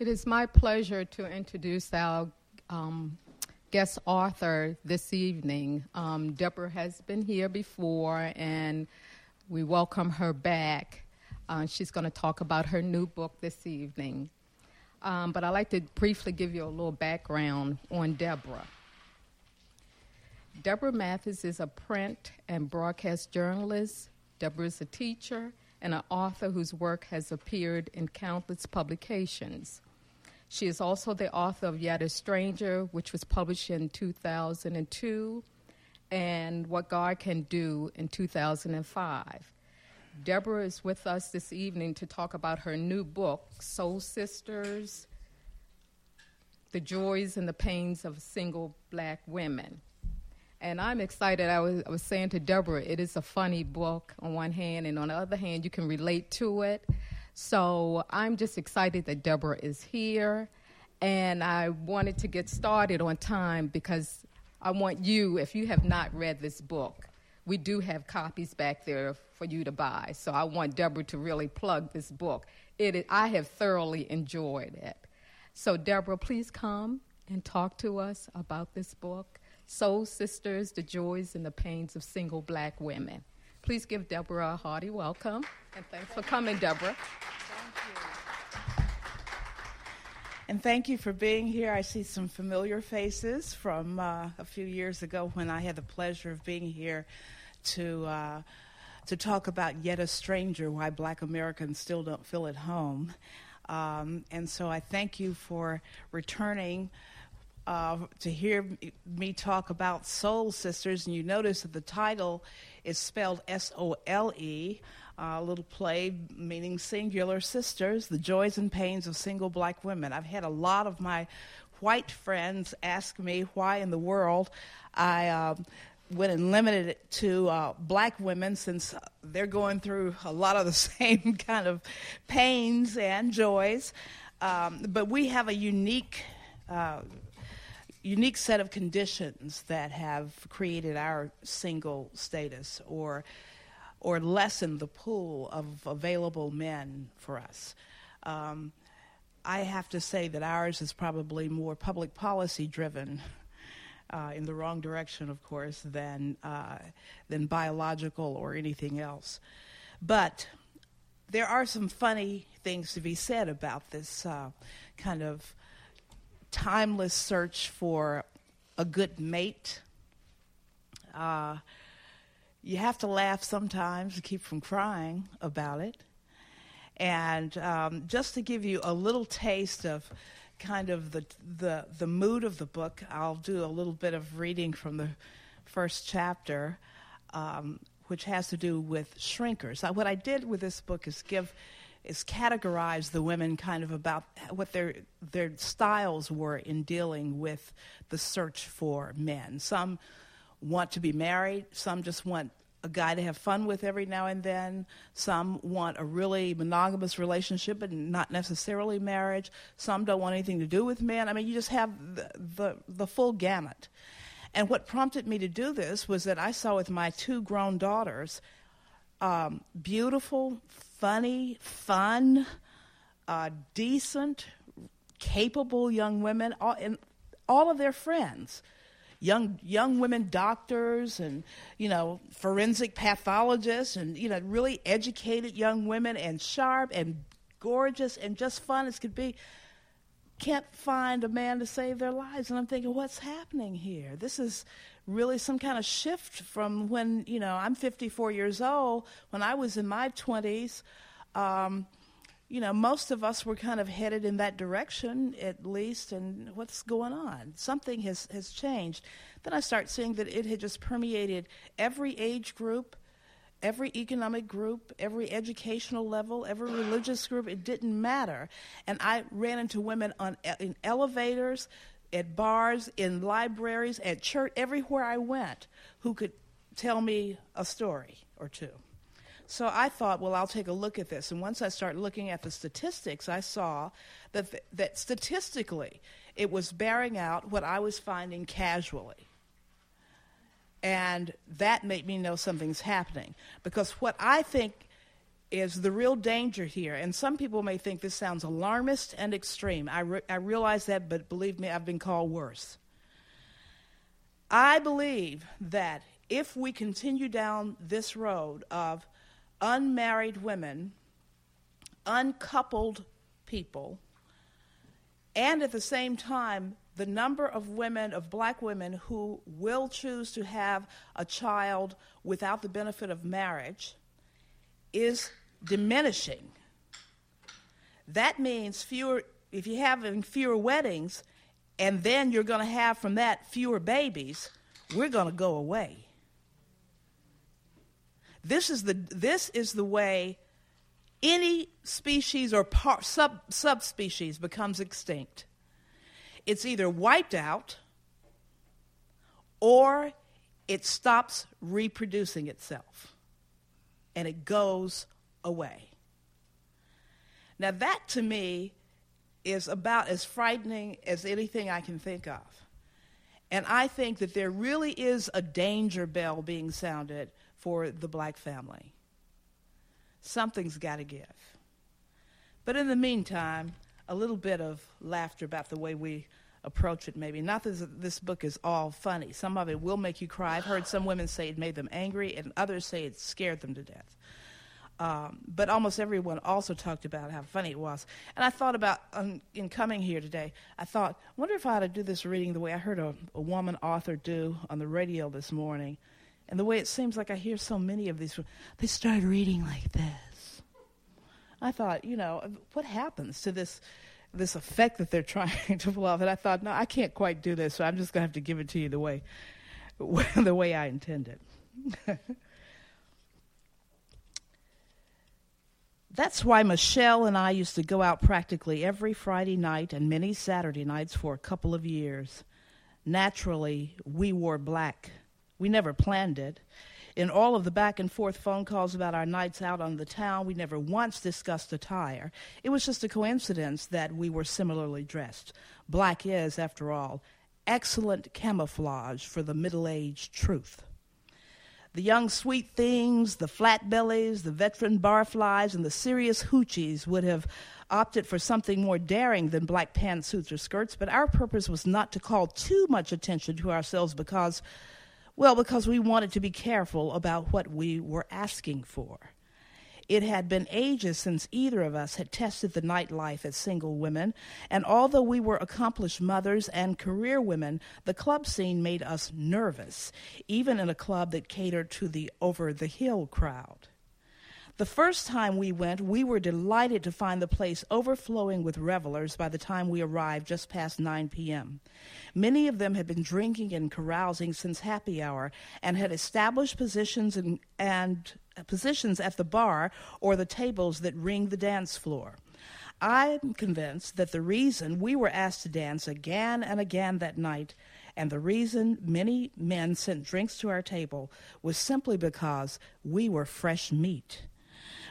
It is my pleasure to introduce our um, guest author this evening. Um, Deborah has been here before, and we welcome her back. Uh, she's going to talk about her new book this evening. Um, but I'd like to briefly give you a little background on Deborah. Deborah Mathis is a print and broadcast journalist. Deborah is a teacher and an author whose work has appeared in countless publications. She is also the author of Yet a Stranger, which was published in 2002, and What God Can Do in 2005. Deborah is with us this evening to talk about her new book, Sole Sisters The Joys and the Pains of Single Black Women. And I'm excited. I was, I was saying to Deborah, it is a funny book on one hand, and on the other hand, you can relate to it. So I'm just excited that Deborah is here. And I wanted to get started on time because I want you, if you have not read this book, we do have copies back there for you to buy. So I want Deborah to really plug this book. It, I have thoroughly enjoyed it. So, Deborah, please come and talk to us about this book Sole Sisters The Joys and the Pains of Single Black Women. Please give Deborah a hearty welcome. And thanks for coming, Deborah. And thank you for being here. I see some familiar faces from uh, a few years ago when I had the pleasure of being here to. Uh, to talk about Yet a Stranger, why black Americans still don't feel at home. Um, and so I thank you for returning uh, to hear me talk about Sole Sisters. And you notice that the title is spelled S O L E, a little play meaning singular sisters, the joys and pains of single black women. I've had a lot of my white friends ask me why in the world I. Uh, went and limited it to uh, black women since they're going through a lot of the same kind of pains and joys. Um, but we have a unique uh, unique set of conditions that have created our single status or or lessened the pool of available men for us. Um, I have to say that ours is probably more public policy driven, uh, in the wrong direction, of course, than uh, than biological or anything else. But there are some funny things to be said about this uh, kind of timeless search for a good mate. Uh, you have to laugh sometimes to keep from crying about it. And um, just to give you a little taste of kind of the, the, the mood of the book, I'll do a little bit of reading from the first chapter, um, which has to do with shrinkers. what I did with this book is give is categorize the women kind of about what their their styles were in dealing with the search for men. Some want to be married, some just want a guy to have fun with every now and then. Some want a really monogamous relationship, but not necessarily marriage. Some don't want anything to do with men. I mean, you just have the, the, the full gamut. And what prompted me to do this was that I saw with my two grown daughters um, beautiful, funny, fun, uh, decent, capable young women, all, and all of their friends, young young women doctors and you know forensic pathologists and you know really educated young women and sharp and gorgeous and just fun as could be. Can't find a man to save their lives. And i'm thinking what's happening here? This is really some kind of shift from when, you know, I'm 54 years old. When I was in my 20s, um, you know, most of us were kind of headed in that direction at least, and what's going on? Something has, has changed. Then I start seeing that it had just permeated every age group, every economic group, every educational level, every religious group. It didn't matter. And I ran into women on in elevators, at bars, in libraries, at church, everywhere I went, who could tell me a story or two. So I thought, well, I'll take a look at this. And once I started looking at the statistics, I saw that, th- that statistically it was bearing out what I was finding casually. And that made me know something's happening. Because what I think is the real danger here. And some people may think this sounds alarmist and extreme. I, re- I realize that, but believe me, I've been called worse. I believe that if we continue down this road of unmarried women, uncoupled people, and at the same time, the number of women, of black women, who will choose to have a child without the benefit of marriage is diminishing. That means fewer, if you're having fewer weddings, and then you're going to have from that fewer babies, we're going to go away. This is the, this is the way any species or par, sub, subspecies becomes extinct. It's either wiped out or it stops reproducing itself and it goes away. Now, that to me is about as frightening as anything I can think of. And I think that there really is a danger bell being sounded for the black family. Something's got to give. But in the meantime, a little bit of laughter about the way we approach it, maybe. Not that this book is all funny. Some of it will make you cry. I've heard some women say it made them angry, and others say it scared them to death. Um, but almost everyone also talked about how funny it was. And I thought about, um, in coming here today, I thought, wonder if I ought to do this reading the way I heard a, a woman author do on the radio this morning. And the way it seems like I hear so many of these, they start reading like this. I thought, you know, what happens to this this effect that they're trying to pull off? And I thought, no, I can't quite do this, so I'm just going to have to give it to you the way the way I intend it. That's why Michelle and I used to go out practically every Friday night and many Saturday nights for a couple of years. Naturally, we wore black. We never planned it. In all of the back and forth phone calls about our nights out on the town, we never once discussed attire. It was just a coincidence that we were similarly dressed. Black is, after all, excellent camouflage for the middle aged truth. The young sweet things, the flat bellies, the veteran barflies, and the serious hoochies would have opted for something more daring than black pantsuits or skirts, but our purpose was not to call too much attention to ourselves because, well, because we wanted to be careful about what we were asking for. It had been ages since either of us had tested the nightlife as single women, and although we were accomplished mothers and career women, the club scene made us nervous, even in a club that catered to the over the hill crowd. The first time we went, we were delighted to find the place overflowing with revelers by the time we arrived just past 9 p.m. Many of them had been drinking and carousing since happy hour and had established positions and, and positions at the bar or the tables that ring the dance floor. I'm convinced that the reason we were asked to dance again and again that night, and the reason many men sent drinks to our table, was simply because we were fresh meat.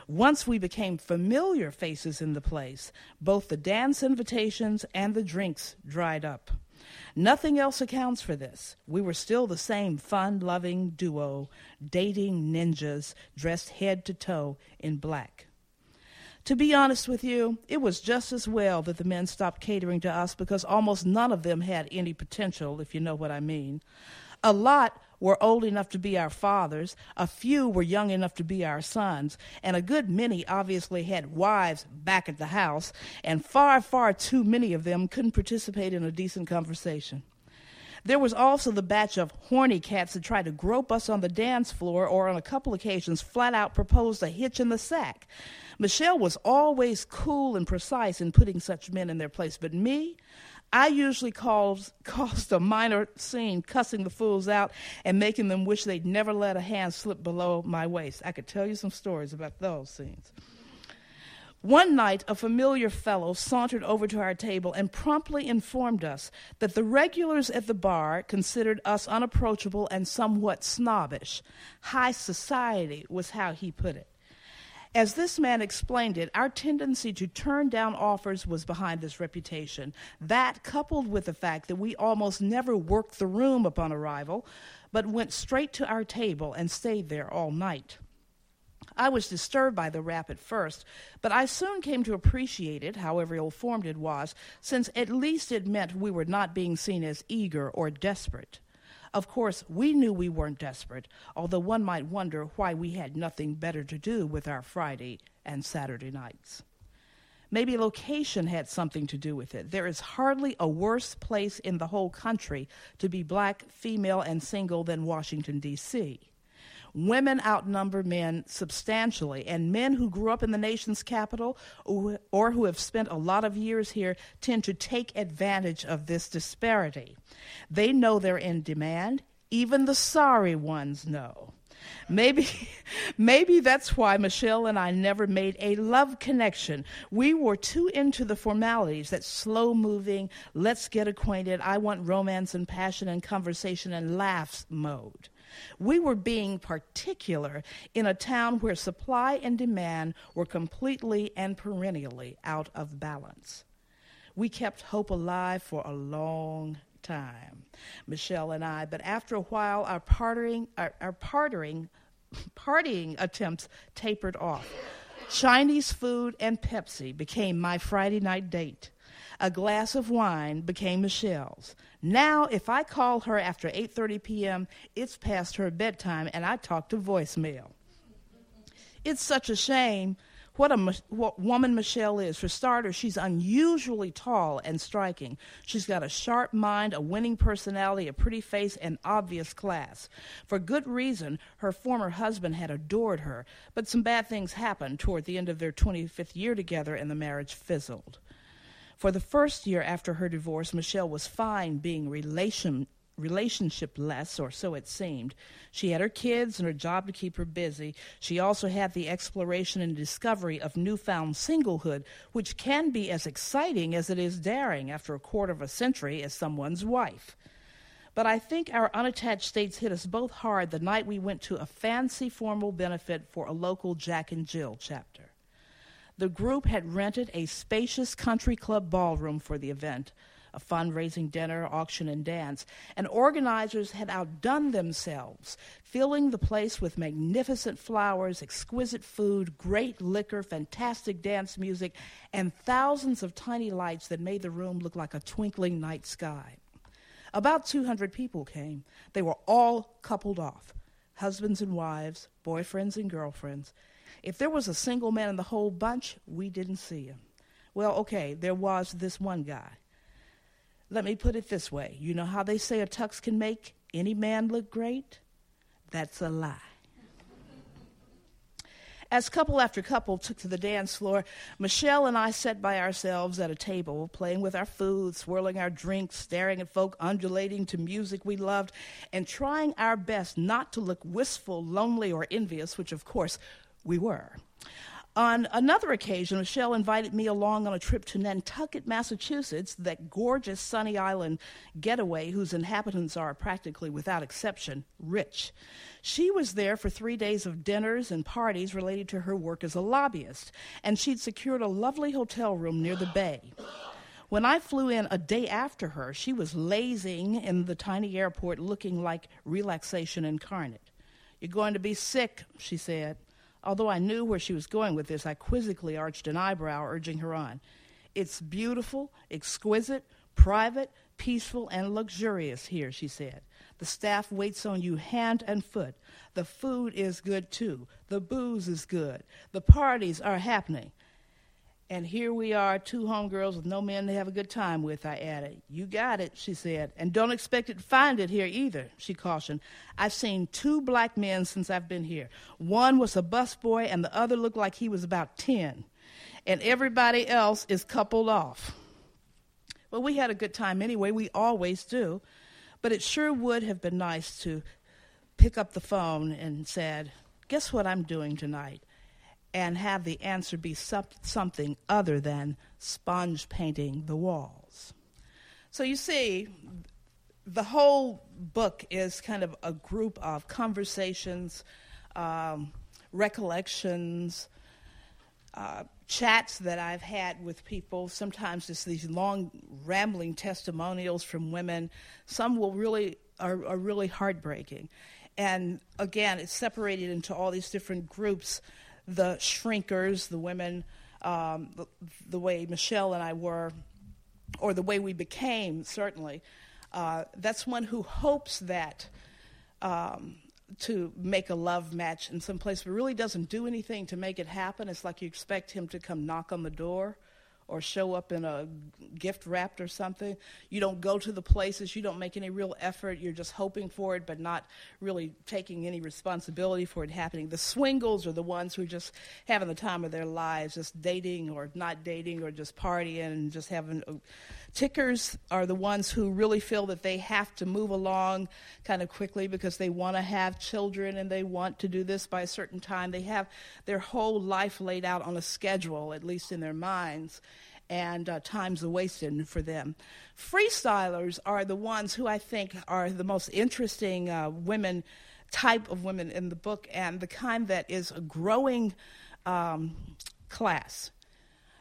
Once we became familiar faces in the place, both the dance invitations and the drinks dried up. Nothing else accounts for this. We were still the same fun loving duo, dating ninjas dressed head to toe in black. To be honest with you, it was just as well that the men stopped catering to us because almost none of them had any potential, if you know what I mean. A lot were old enough to be our fathers, a few were young enough to be our sons, and a good many obviously had wives back at the house, and far, far too many of them couldn't participate in a decent conversation. There was also the batch of horny cats that tried to grope us on the dance floor or on a couple occasions flat out proposed a hitch in the sack. Michelle was always cool and precise in putting such men in their place, but me, I usually cause, caused a minor scene, cussing the fools out and making them wish they'd never let a hand slip below my waist. I could tell you some stories about those scenes. One night, a familiar fellow sauntered over to our table and promptly informed us that the regulars at the bar considered us unapproachable and somewhat snobbish. High society was how he put it. As this man explained it, our tendency to turn down offers was behind this reputation. That, coupled with the fact that we almost never worked the room upon arrival, but went straight to our table and stayed there all night. I was disturbed by the rap at first, but I soon came to appreciate it, however ill formed it was, since at least it meant we were not being seen as eager or desperate. Of course, we knew we weren't desperate, although one might wonder why we had nothing better to do with our Friday and Saturday nights. Maybe location had something to do with it. There is hardly a worse place in the whole country to be black, female, and single than Washington, D.C. Women outnumber men substantially, and men who grew up in the nation's capital or who have spent a lot of years here tend to take advantage of this disparity. They know they're in demand, even the sorry ones know. Maybe, maybe that's why Michelle and I never made a love connection. We were too into the formalities, that slow moving, let's get acquainted, I want romance and passion and conversation and laughs mode. We were being particular in a town where supply and demand were completely and perennially out of balance. We kept hope alive for a long time, Michelle and I. But after a while, our partying, our, our partying, partying attempts tapered off. Chinese food and Pepsi became my Friday night date. A glass of wine became Michelle's. Now, if I call her after 8:30 p.m., it's past her bedtime, and I talk to voicemail. It's such a shame what a what woman Michelle is. For starters, she's unusually tall and striking. She's got a sharp mind, a winning personality, a pretty face, and obvious class. For good reason, her former husband had adored her, but some bad things happened toward the end of their 25th year together, and the marriage fizzled. For the first year after her divorce, Michelle was fine being relation, relationship less, or so it seemed. She had her kids and her job to keep her busy. She also had the exploration and discovery of newfound singlehood, which can be as exciting as it is daring after a quarter of a century as someone's wife. But I think our unattached states hit us both hard the night we went to a fancy formal benefit for a local Jack and Jill chapter. The group had rented a spacious country club ballroom for the event a fundraising dinner, auction, and dance, and organizers had outdone themselves, filling the place with magnificent flowers, exquisite food, great liquor, fantastic dance music, and thousands of tiny lights that made the room look like a twinkling night sky. About 200 people came. They were all coupled off husbands and wives, boyfriends and girlfriends. If there was a single man in the whole bunch, we didn't see him. Well, okay, there was this one guy. Let me put it this way you know how they say a tux can make any man look great? That's a lie. As couple after couple took to the dance floor, Michelle and I sat by ourselves at a table, playing with our food, swirling our drinks, staring at folk undulating to music we loved, and trying our best not to look wistful, lonely, or envious, which of course we were. On another occasion, Michelle invited me along on a trip to Nantucket, Massachusetts, that gorgeous sunny island getaway whose inhabitants are practically without exception rich. She was there for three days of dinners and parties related to her work as a lobbyist, and she'd secured a lovely hotel room near the bay. When I flew in a day after her, she was lazing in the tiny airport looking like relaxation incarnate. You're going to be sick, she said. Although I knew where she was going with this, I quizzically arched an eyebrow, urging her on. It's beautiful, exquisite, private, peaceful, and luxurious here, she said. The staff waits on you hand and foot. The food is good too. The booze is good. The parties are happening. And here we are, two homegirls with no men to have a good time with, I added. You got it, she said. And don't expect to find it here either, she cautioned. I've seen two black men since I've been here. One was a busboy, and the other looked like he was about 10. And everybody else is coupled off. Well, we had a good time anyway. We always do. But it sure would have been nice to pick up the phone and said, Guess what I'm doing tonight? And have the answer be something other than sponge painting the walls. So you see, the whole book is kind of a group of conversations, um, recollections, uh, chats that I've had with people. Sometimes it's these long, rambling testimonials from women. Some will really are, are really heartbreaking. And again, it's separated into all these different groups the shrinkers, the women, um, the, the, way Michelle and I were, or the way we became, certainly. Uh, that's one who hopes that um, to make a love match in some place, but really doesn't do anything to make it happen. It's like you expect him to come knock on the door or show up in a gift wrapped or something. You don't go to the places, you don't make any real effort, you're just hoping for it, but not really taking any responsibility for it happening. The swingles are the ones who are just having the time of their lives, just dating or not dating or just partying and just having. A, tickers are the ones who really feel that they have to move along kind of quickly because they want to have children and they want to do this by a certain time. They have their whole life laid out on a schedule, at least in their minds and uh, time's wasted for them. Freestylers are the ones who I think are the most interesting uh, women, type of women in the book, and the kind that is a growing um, class.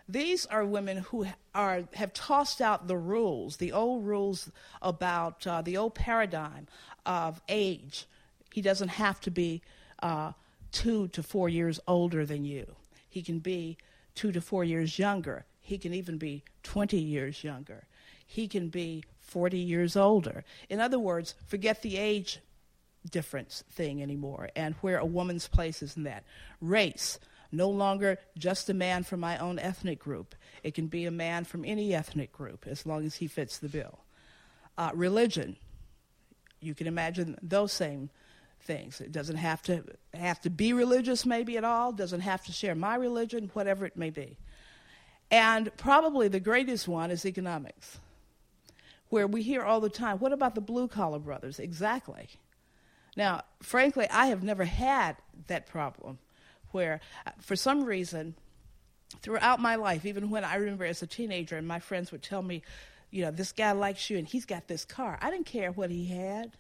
These are women who are, have tossed out the rules, the old rules about uh, the old paradigm of age. He doesn't have to be uh, two to four years older than you, he can be two to four years younger. He can even be 20 years younger. He can be 40 years older. In other words, forget the age difference thing anymore and where a woman's place is in that. Race, no longer just a man from my own ethnic group. It can be a man from any ethnic group as long as he fits the bill. Uh, religion, you can imagine those same things. It doesn't have to have to be religious maybe at all, doesn't have to share my religion, whatever it may be. And probably the greatest one is economics, where we hear all the time, what about the blue collar brothers? Exactly. Now, frankly, I have never had that problem where, uh, for some reason, throughout my life, even when I remember as a teenager and my friends would tell me, you know, this guy likes you and he's got this car, I didn't care what he had.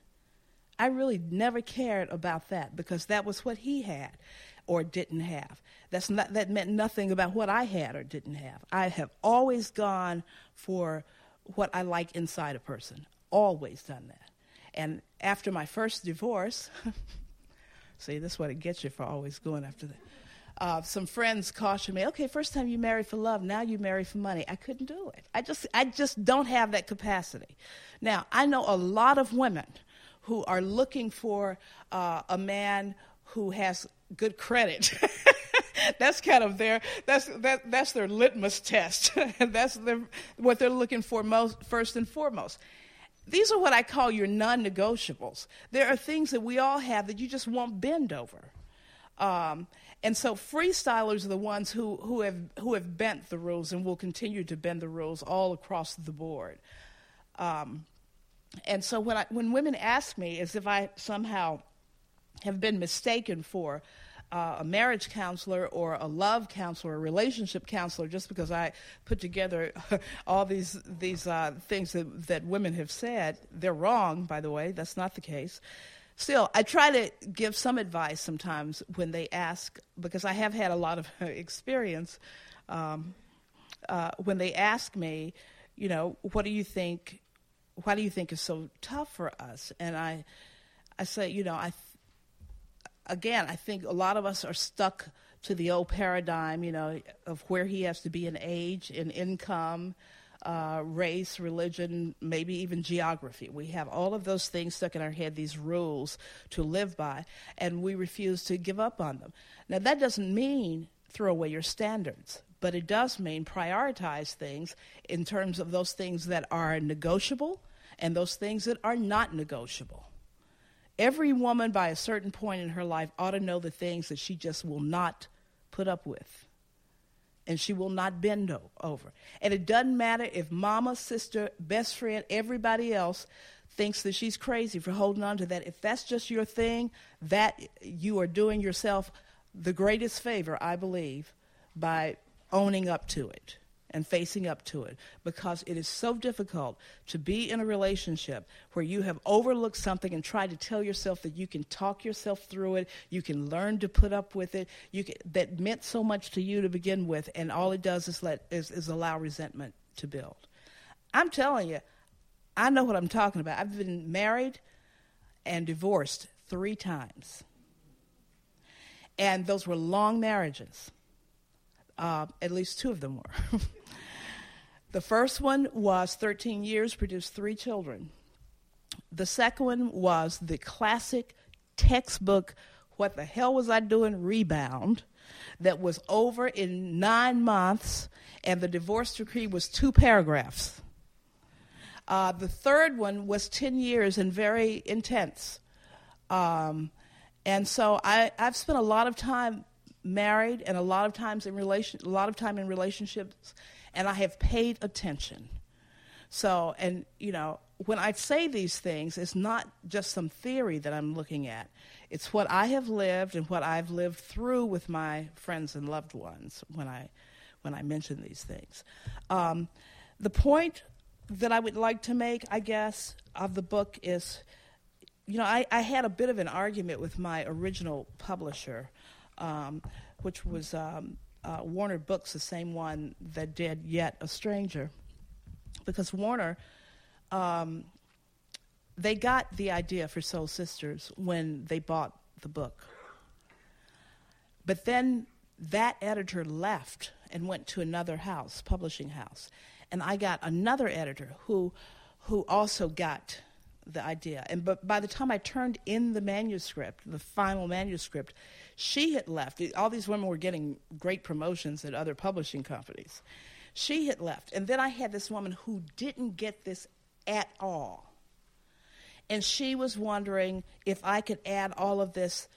I really never cared about that because that was what he had or didn't have. That's not, that meant nothing about what I had or didn't have. I have always gone for what I like inside a person. Always done that. And after my first divorce, see, this is what it gets you for always going after that. Uh, some friends cautioned me, okay, first time you marry for love, now you marry for money. I couldn't do it. I just, I just don't have that capacity. Now, I know a lot of women who are looking for uh, a man who has good credit. that's kind of their that's that, that's their litmus test. that's their, what they're looking for most first and foremost. These are what I call your non-negotiables. There are things that we all have that you just won't bend over. Um, and so freestylers are the ones who, who, have, who have bent the rules and will continue to bend the rules all across the board. Um, and so when, I, when women ask me as if I somehow have been mistaken for uh, a marriage counselor or a love counselor, a relationship counselor, just because I put together all these these uh, things that, that women have said. They're wrong, by the way. That's not the case. Still, I try to give some advice sometimes when they ask, because I have had a lot of experience. Um, uh, when they ask me, you know, what do you think? Why do you think is so tough for us? And I, I say, you know, I again, I think a lot of us are stuck to the old paradigm, you know, of where he has to be in age, in income, uh, race, religion, maybe even geography. We have all of those things stuck in our head, these rules to live by, and we refuse to give up on them. Now, that doesn't mean throw away your standards, but it does mean prioritize things in terms of those things that are negotiable and those things that are not negotiable. Every woman, by a certain point in her life, ought to know the things that she just will not put up with. And she will not bend over. And it doesn't matter if mama, sister, best friend, everybody else thinks that she's crazy for holding on to that. If that's just your thing, that you are doing yourself the greatest favor, I believe, by owning up to it and facing up to it because it is so difficult to be in a relationship where you have overlooked something and tried to tell yourself that you can talk yourself through it, you can learn to put up with it, you can, that meant so much to you to begin with, and all it does is let is, is allow resentment to build. I'm telling you, I know what I'm talking about. I've been married and divorced three times. And those were long marriages. Uh, at least two of them were. the first one was 13 years, produced three children. The second one was the classic textbook, What the Hell Was I Doing? rebound, that was over in nine months, and the divorce decree was two paragraphs. Uh, the third one was 10 years and very intense. Um, and so I, I've spent a lot of time married and a lot of times in relation, a lot of time in relationships, and I have paid attention. So, and you know, when I say these things, it's not just some theory that I'm looking at. It's what I have lived and what I've lived through with my friends and loved ones when I, when I mention these things. Um, the point that I would like to make, I guess, of the book is you know, I, I had a bit of an argument with my original publisher, um, which was um, uh, Warner Books, the same one that did Yet a Stranger, because Warner, um, they got the idea for Sole Sisters when they bought the book. But then that editor left and went to another house, publishing house, and I got another editor who, who also got the idea. And but by the time I turned in the manuscript, the final manuscript, she had left. All these women were getting great promotions at other publishing companies. She had left. And then I had this woman who didn't get this at all. And she was wondering if I could add all of this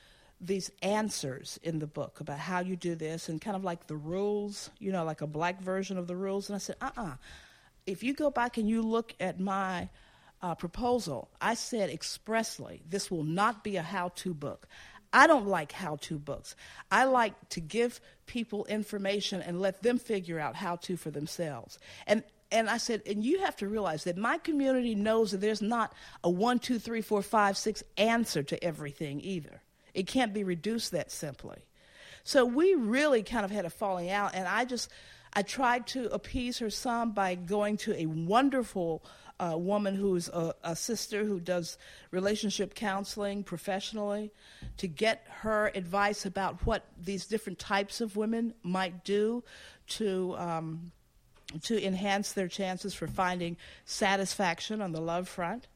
these answers in the book about how you do this and kind of like the rules, you know, like a black version of the rules. And I said, uh uh-uh. uh If you go back and you look at my uh, proposal, I said expressly, this will not be a how to book. I don't like how to books. I like to give people information and let them figure out how to for themselves. And and I said, and you have to realize that my community knows that there's not a one, two, three, four, five, six answer to everything either. It can't be reduced that simply. So we really kind of had a falling out, and I just I tried to appease her some by going to a wonderful a woman who's a, a sister who does relationship counseling professionally to get her advice about what these different types of women might do to um, to enhance their chances for finding satisfaction on the love front.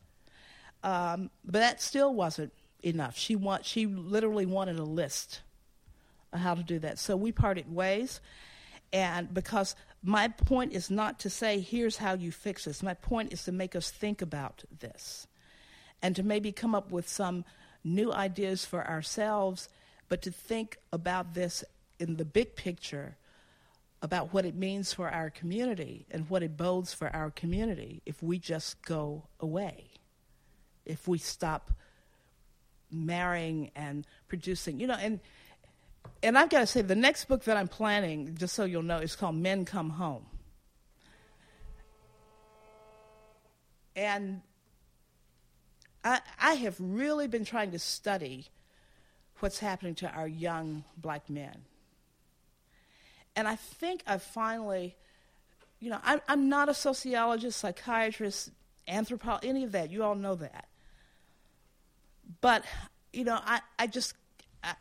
Um, but that still wasn't enough. She want she literally wanted a list of how to do that. So we parted ways, and because my point is not to say, here's how you fix this. My point is to make us think about this and to maybe come up with some new ideas for ourselves, but to think about this in the big picture about what it means for our community and what it bodes for our community if we just go away, if we stop marrying and producing. You know, and and I've got to say, the next book that I'm planning, just so you'll know, is called Men Come Home. And I, I have really been trying to study what's happening to our young black men. And I think I finally, you know, I, I'm not a sociologist, psychiatrist, anthropologist, any of that. You all know that. But, you know, I, I just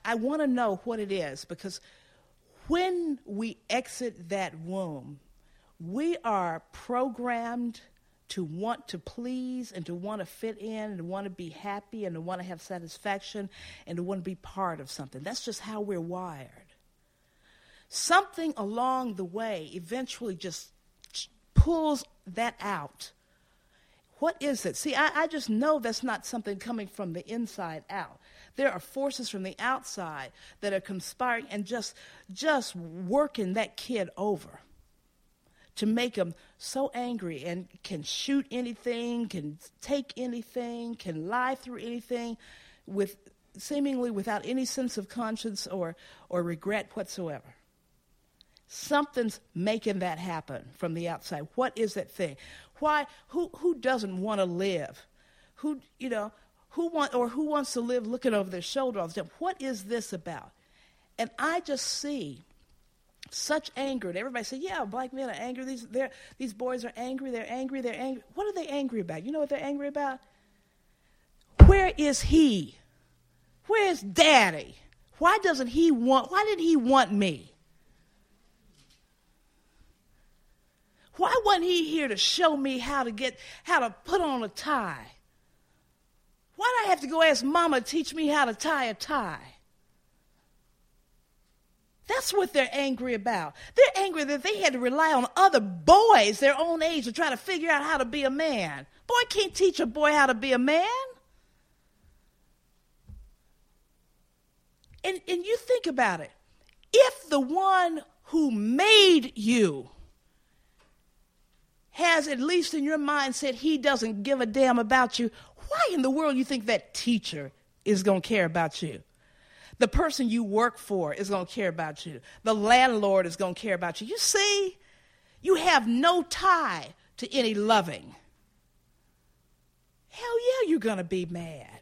I, want to know what it is because when we exit that womb, we are programmed to want to please and to want to fit in and want to be happy and to want to have satisfaction and to want to be part of something. That's just how we're wired. Something along the way eventually just pulls that out. What is it? See, I, I just know that's not something coming from the inside out. There are forces from the outside that are conspiring and just just working that kid over to make him so angry and can shoot anything, can take anything, can lie through anything with seemingly without any sense of conscience or, or regret whatsoever. Something's making that happen from the outside. What is that thing? Why who who doesn't want to live? Who you know, who want or who wants to live looking over their shoulder all the time? What is this about? And I just see such anger. And everybody say, yeah, black men are angry. These, these boys are angry. They're angry. They're angry. What are they angry about? You know what they're angry about? Where is he? Where's daddy? Why doesn't he want, why did he want me? Why wasn't he here to show me how to get, how to put on a tie? Why do I have to go ask mama to teach me how to tie a tie? That's what they're angry about. They're angry that they had to rely on other boys their own age to try to figure out how to be a man. Boy can't teach a boy how to be a man. And, and you think about it. If the one who made you has, at least in your mind, said he doesn't give a damn about you, why in the world you think that teacher is going to care about you? The person you work for is going to care about you. The landlord is going to care about you. You see, you have no tie to any loving. Hell yeah, you're going to be mad.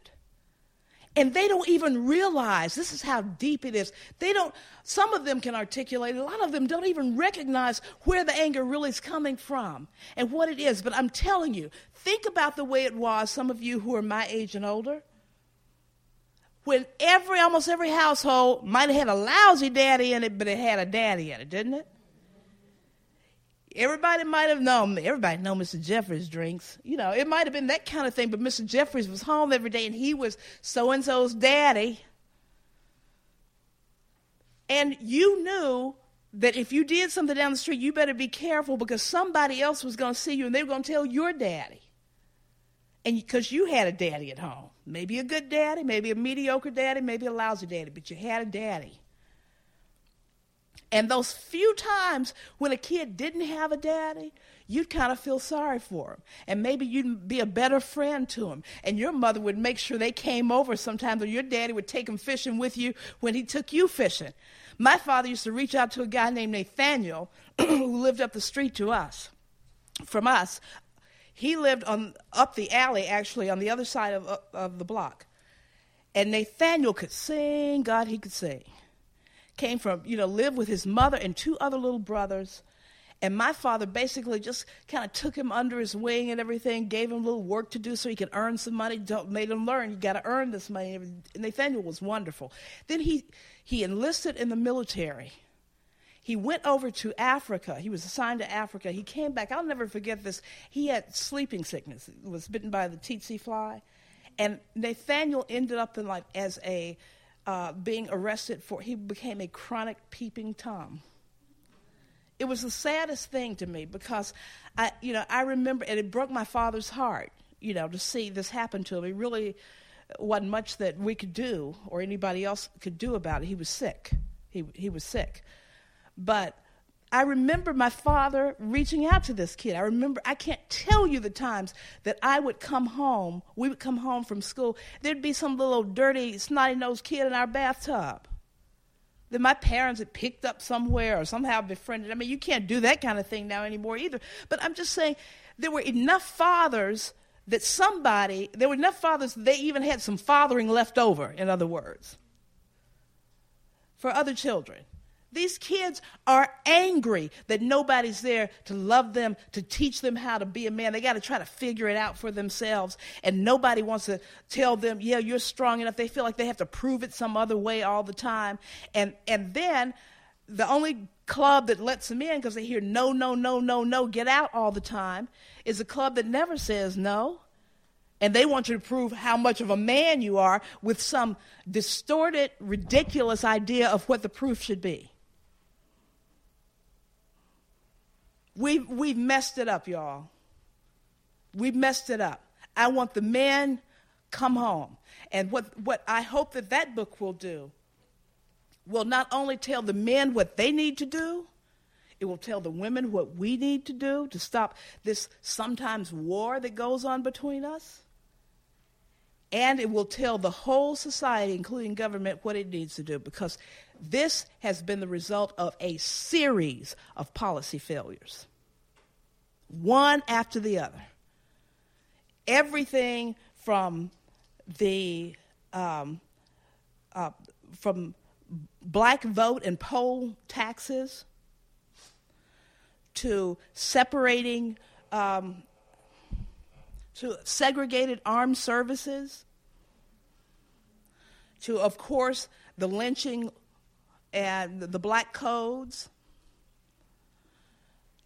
And they don't even realize this is how deep it is. They don't, some of them can articulate, a lot of them don't even recognize where the anger really is coming from and what it is. But I'm telling you, think about the way it was, some of you who are my age and older when every almost every household might have had a lousy daddy in it, but it had a daddy in it, didn't it? Everybody might have known. Everybody know Mr. Jeffries drinks. You know, it might have been that kind of thing. But Mr. Jeffries was home every day, and he was so and so's daddy. And you knew that if you did something down the street, you better be careful because somebody else was going to see you, and they were going to tell your daddy. And because you had a daddy at home. Maybe a good daddy, maybe a mediocre daddy, maybe a lousy daddy, but you had a daddy. And those few times when a kid didn't have a daddy, you'd kind of feel sorry for him. And maybe you'd be a better friend to him. And your mother would make sure they came over sometimes, or your daddy would take them fishing with you when he took you fishing. My father used to reach out to a guy named Nathaniel who lived up the street to us, from us, he lived on up the alley, actually, on the other side of, of the block. And Nathaniel could sing, God, he could sing. Came from, you know, lived with his mother and two other little brothers. And my father basically just kind of took him under his wing and everything, gave him a little work to do so he could earn some money, don't, made him learn, you got to earn this money. And Nathaniel was wonderful. Then he, he enlisted in the military he went over to Africa. He was assigned to Africa. He came back. I'll never forget this. He had sleeping sickness. He was bitten by the tsetse fly. And Nathaniel ended up in like as a uh, being arrested for he became a chronic peeping tom. It was the saddest thing to me because I you know I remember and it broke my father's heart you know to see this happen to him. He really wasn't much that we could do or anybody else could do about it. He was sick. He he was sick. But I remember my father reaching out to this kid. I remember, I can't tell you the times that I would come home, we would come home from school, there'd be some little dirty, snotty nosed kid in our bathtub that my parents had picked up somewhere or somehow befriended. I mean, you can't do that kind of thing now anymore either. But I'm just saying, there were enough fathers that somebody, there were enough fathers, they even had some fathering left over, in other words, for other children. These kids are angry that nobody's there to love them, to teach them how to be a man. They got to try to figure it out for themselves. And nobody wants to tell them, yeah, you're strong enough. They feel like they have to prove it some other way all the time. And, and then the only club that lets them in because they hear no, no, no, no, no, get out all the time is a club that never says no. And they want you to prove how much of a man you are with some distorted, ridiculous idea of what the proof should be. We've, we've messed it up, y'all. We've messed it up. I want the men come home. And what, what I hope that that book will do will not only tell the men what they need to do, it will tell the women what we need to do to stop this sometimes war that goes on between us. And it will tell the whole society, including government, what it needs to do because this has been the result of a series of policy failures, one after the other. Everything from the um, uh, from black vote and poll taxes to separating um, to segregated armed services to, of course, the lynching and the black codes,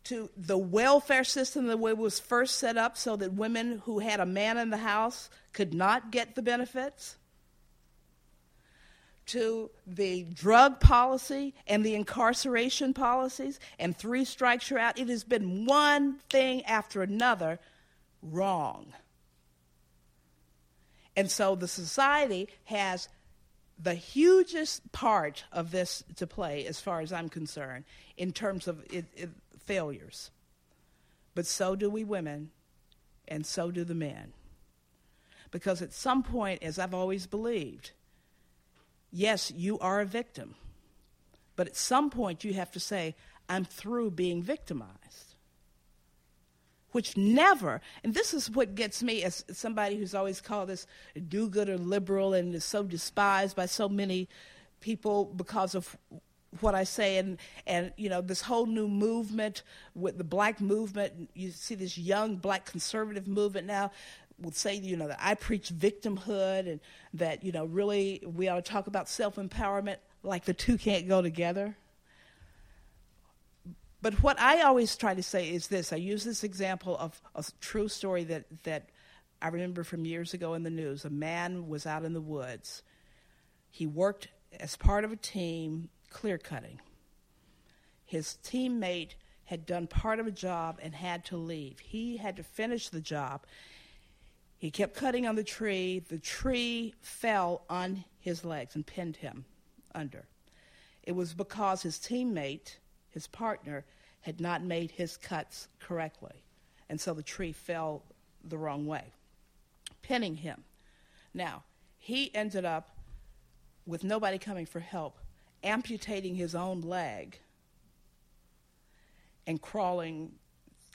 to the welfare system the way it was first set up so that women who had a man in the house could not get the benefits, to the drug policy and the incarceration policies, and three strikes you're out. It has been one thing after another wrong. And so the society has the hugest part of this to play, as far as I'm concerned, in terms of it, it, failures. But so do we women, and so do the men. Because at some point, as I've always believed, yes, you are a victim. But at some point, you have to say, I'm through being victimized which never, and this is what gets me as somebody who's always called this do gooder liberal and is so despised by so many people because of what I say, and and you know this whole new movement with the black movement. You see this young black conservative movement now would say you know that I preach victimhood and that you know really we ought to talk about self empowerment. Like the two can't go together. But what I always try to say is this I use this example of a true story that, that I remember from years ago in the news. A man was out in the woods. He worked as part of a team clear cutting. His teammate had done part of a job and had to leave. He had to finish the job. He kept cutting on the tree. The tree fell on his legs and pinned him under. It was because his teammate his partner, had not made his cuts correctly. And so the tree fell the wrong way, pinning him. Now, he ended up, with nobody coming for help, amputating his own leg and crawling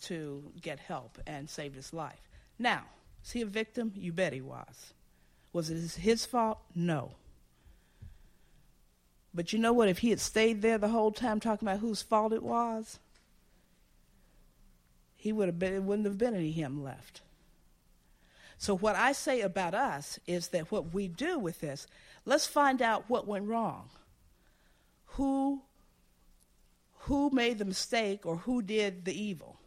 to get help and saved his life. Now, is he a victim? You bet he was. Was it his fault? No. But you know what? If he had stayed there the whole time talking about whose fault it was, he would have been, it wouldn't have been any him left. So what I say about us is that what we do with this, let's find out what went wrong. Who who made the mistake or who did the evil?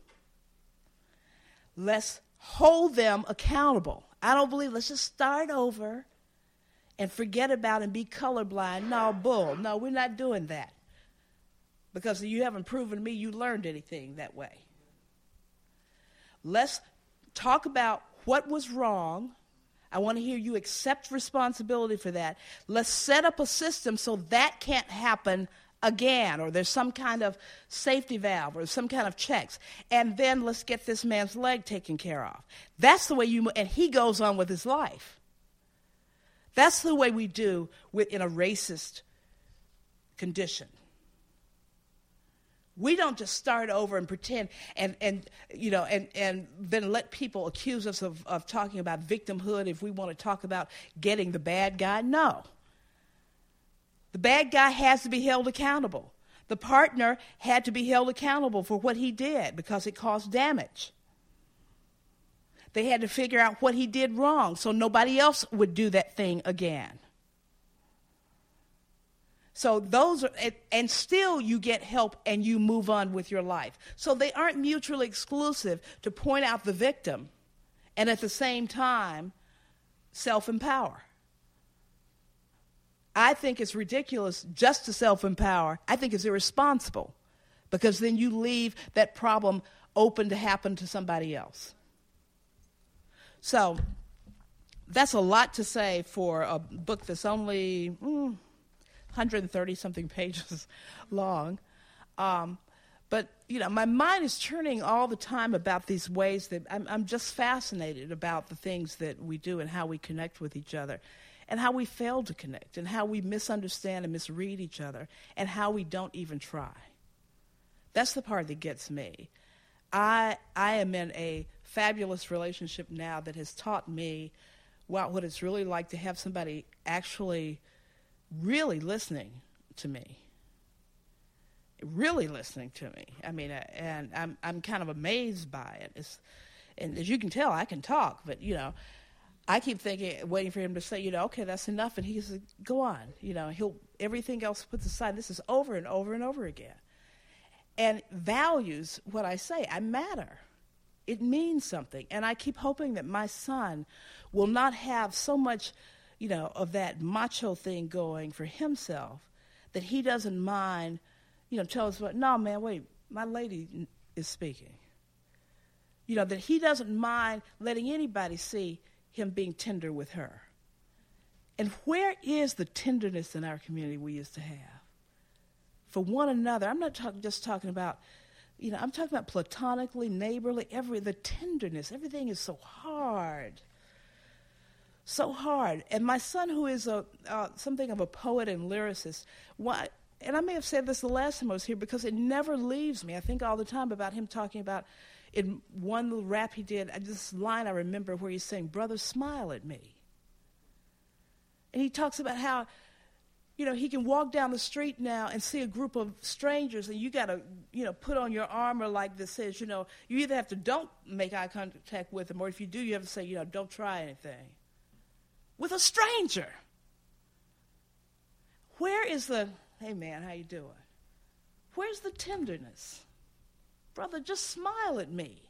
Let's hold them accountable. I don't believe let's just start over and forget about and be colorblind. No, bull. No, we're not doing that. Because you haven't proven to me you learned anything that way. Let's talk about what was wrong. I want to hear you accept responsibility for that. Let's set up a system so that can't happen again, or there's some kind of safety valve, or some kind of checks. And then let's get this man's leg taken care of. That's the way you, and he goes on with his life. That's the way we do in a racist condition. We don't just start over and pretend and, and you know and, and then let people accuse us of, of talking about victimhood if we want to talk about getting the bad guy. No. The bad guy has to be held accountable. The partner had to be held accountable for what he did because it caused damage. They had to figure out what he did wrong so nobody else would do that thing again. So those are, and still you get help and you move on with your life. So they aren't mutually exclusive to point out the victim and at the same time self empower. I think it's ridiculous just to self empower. I think it's irresponsible because then you leave that problem open to happen to somebody else. So that's a lot to say for a book that's only mm, 130 something pages long. Um, but you know, my mind is churning all the time about these ways that I'm, I'm just fascinated about the things that we do and how we connect with each other, and how we fail to connect, and how we misunderstand and misread each other, and how we don't even try. That's the part that gets me. I I am in a fabulous relationship now that has taught me what, what it's really like to have somebody actually really listening to me. Really listening to me. I mean, uh, and I'm I'm kind of amazed by it. It's, and as you can tell, I can talk, but you know, I keep thinking, waiting for him to say, you know, okay, that's enough, and he says, go on. You know, he'll everything else puts aside. This is over and over and over again, and values what I say. I matter. It means something, and I keep hoping that my son will not have so much, you know, of that macho thing going for himself that he doesn't mind, you know, tell us what. No, man, wait, my lady is speaking. You know, that he doesn't mind letting anybody see him being tender with her. And where is the tenderness in our community we used to have? For one another. I'm not talk, just talking about, you know, I'm talking about platonically, neighborly, every the tenderness. Everything is so hard. So hard. And my son, who is a uh, something of a poet and lyricist, why, and I may have said this the last time I was here because it never leaves me. I think all the time about him talking about in one little rap he did, this line I remember where he's saying, Brother, smile at me. And he talks about how, you know, he can walk down the street now and see a group of strangers, and you got to, you know, put on your armor like this says, you know, you either have to don't make eye contact with them, or if you do, you have to say, you know, don't try anything. With a stranger. Where is the, hey man, how you doing? Where's the tenderness? Brother, just smile at me.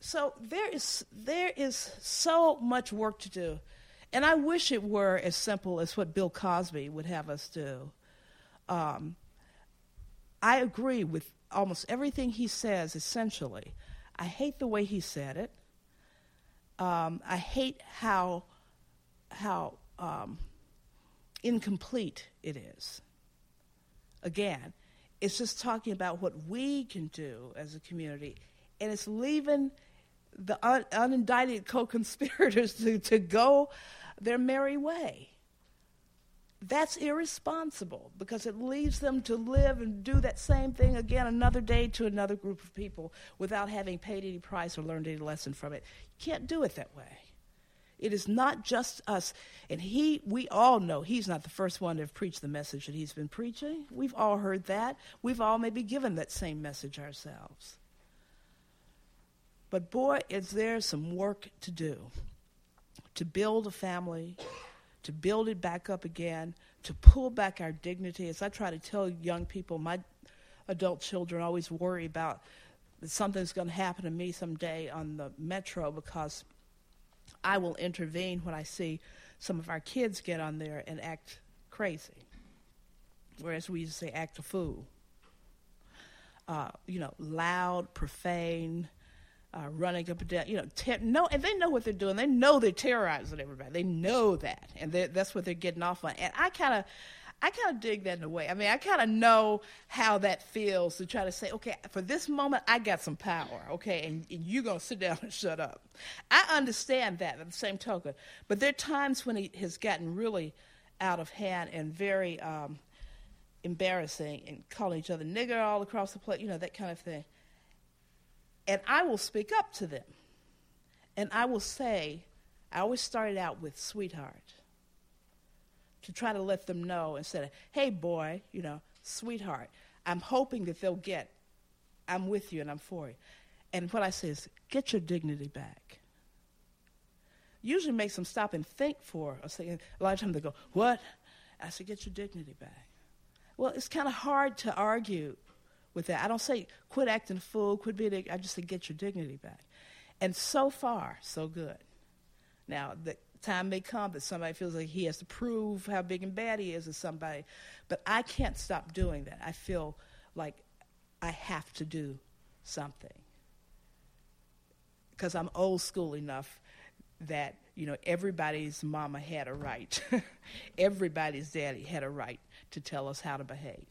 So there is, there is so much work to do. And I wish it were as simple as what Bill Cosby would have us do. Um, I agree with almost everything he says, essentially. I hate the way he said it. Um, I hate how, how um, incomplete it is. Again, it's just talking about what we can do as a community, and it's leaving the un- unindicted co-conspirators to, to go their merry way. That's irresponsible because it leaves them to live and do that same thing again another day to another group of people without having paid any price or learned any lesson from it. You can't do it that way. It is not just us. And he, we all know he's not the first one to have preached the message that he's been preaching. We've all heard that. We've all maybe given that same message ourselves. But boy, is there some work to do to build a family, to build it back up again, to pull back our dignity. As I try to tell young people, my adult children always worry about that something's going to happen to me someday on the metro because I will intervene when I see some of our kids get on there and act crazy. Whereas we used to say act a fool. Uh, you know, loud, profane, uh, running up and down. You know, no, and they know what they're doing. They know they're terrorizing everybody. They know that, and that's what they're getting off on. And I kind of, I kind of dig that in a way. I mean, I kind of know how that feels to try to say, okay, for this moment, I got some power, okay, and, and you're going to sit down and shut up. I understand that at the same token, but there are times when it has gotten really out of hand and very um, embarrassing and calling each other nigger all across the place, you know, that kind of thing. And I will speak up to them. And I will say, I always started out with sweetheart to try to let them know instead of, hey, boy, you know, sweetheart, I'm hoping that they'll get, I'm with you and I'm for you. And what I say is, get your dignity back. Usually makes them stop and think for a second. A lot of times they go, what? I say, get your dignity back. Well, it's kind of hard to argue with that. I don't say quit acting a fool, quit being. I just say get your dignity back. And so far, so good. Now, the time may come that somebody feels like he has to prove how big and bad he is to somebody. But I can't stop doing that. I feel like I have to do something. Because I'm old school enough that, you know, everybody's mama had a right. everybody's daddy had a right to tell us how to behave.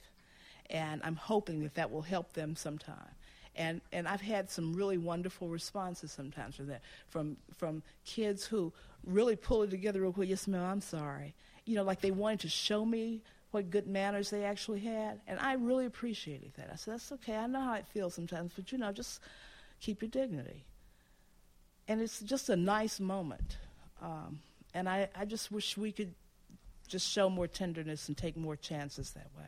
And I'm hoping that that will help them sometime and and I've had some really wonderful responses sometimes from that from from kids who really pull it together real quick. Yes, ma'am, I'm sorry. You know, like they wanted to show me what good manners they actually had, and I really appreciated that. I said, "That's okay. I know how it feels sometimes, but you know, just keep your dignity." And it's just a nice moment, um, and I, I just wish we could just show more tenderness and take more chances that way.